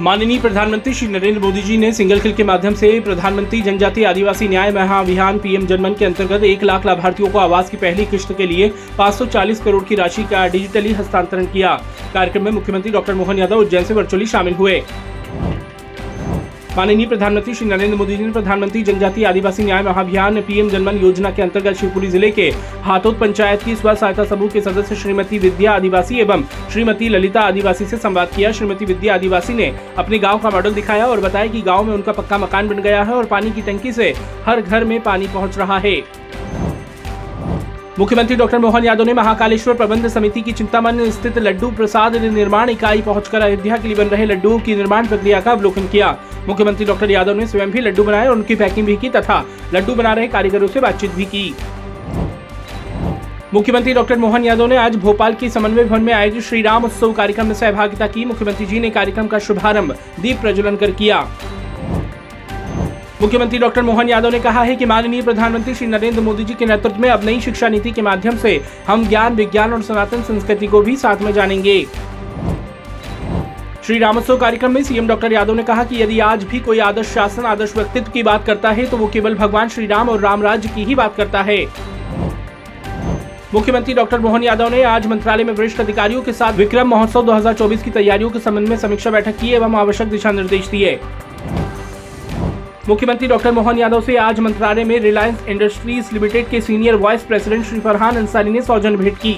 माननीय प्रधानमंत्री श्री नरेंद्र मोदी जी ने सिंगल खिल के माध्यम से प्रधानमंत्री जनजाति आदिवासी न्याय महाअभियान पीएम जनमन के अंतर्गत एक लाख लाभार्थियों को आवास की पहली किश्त के लिए 540 करोड़ की राशि का डिजिटली हस्तांतरण किया। कार्यक्रम में मुख्यमंत्री डॉक्टर मोहन यादव उज्जैन से वर्चुअली शामिल हुए। माननीय प्रधानमंत्री श्री नरेंद्र मोदी जी ने प्रधानमंत्री जनजाति आदिवासी न्याय महाभियान पीएम जनमन योजना के अंतर्गत शिवपुरी ज़िले के हाथोद पंचायत की स्व सहायता समूह के सदस्य श्रीमती विद्या आदिवासी एवं श्रीमती ललिता आदिवासी से संवाद किया। श्रीमती विद्या आदिवासी ने अपने गाँव का मॉडल दिखाया और बताया की गाँव में उनका पक्का मकान बन गया है और पानी की टंकी ऐसी हर घर में पानी पहुँच रहा है। मुख्यमंत्री डॉक्टर मोहन यादव ने महाकालेश्वर प्रबंध समिति की चिंतामन स्थित लड्डू प्रसाद निर्माण इकाई पहुंचकर अयोध्या के लिए बन रहे लड्डुओं की निर्माण प्रक्रिया का अवलोकन किया। मुख्यमंत्री डॉक्टर यादव ने स्वयं भी लड्डू बनाए और उनकी पैकिंग भी की तथा लड्डू बना रहे कारीगरों से बातचीत भी की। मुख्यमंत्री डॉक्टर मोहन यादव ने आज भोपाल की समन्वय भवन में आयोजित श्री राम उत्सव कार्यक्रम में सहभागिता की। मुख्यमंत्री जी ने कार्यक्रम का शुभारंभ दीप प्रज्वलन कर किया। मुख्यमंत्री डॉक्टर मोहन यादव ने कहा है कि माननीय प्रधानमंत्री श्री नरेंद्र मोदी जी के नेतृत्व में अब नई शिक्षा नीति के माध्यम से हम ज्ञान, विज्ञान और सनातन संस्कृति को भी साथ में जानेंगे। श्री रामोत्सव कार्यक्रम में सीएम डॉक्टर यादव ने कहा कि यदि आज भी कोई आदर्श शासन, आदर्श व्यक्तित्व की बात करता है तो वो केवल भगवान श्री राम और राम राज्य की ही बात करता है। मुख्यमंत्री डॉक्टर मोहन यादव ने आज मंत्रालय में वरिष्ठ अधिकारियों के साथ विक्रम महोत्सव 2024 की तैयारियों के संबंध में समीक्षा बैठक की एवं आवश्यक दिशा निर्देश दिए। मुख्यमंत्री डॉक्टर मोहन यादव से आज मंत्रालय में रिलायंस इंडस्ट्रीज़ लिमिटेड के senior vice president Shri Farhan Ansari ने सौजन भेंट की।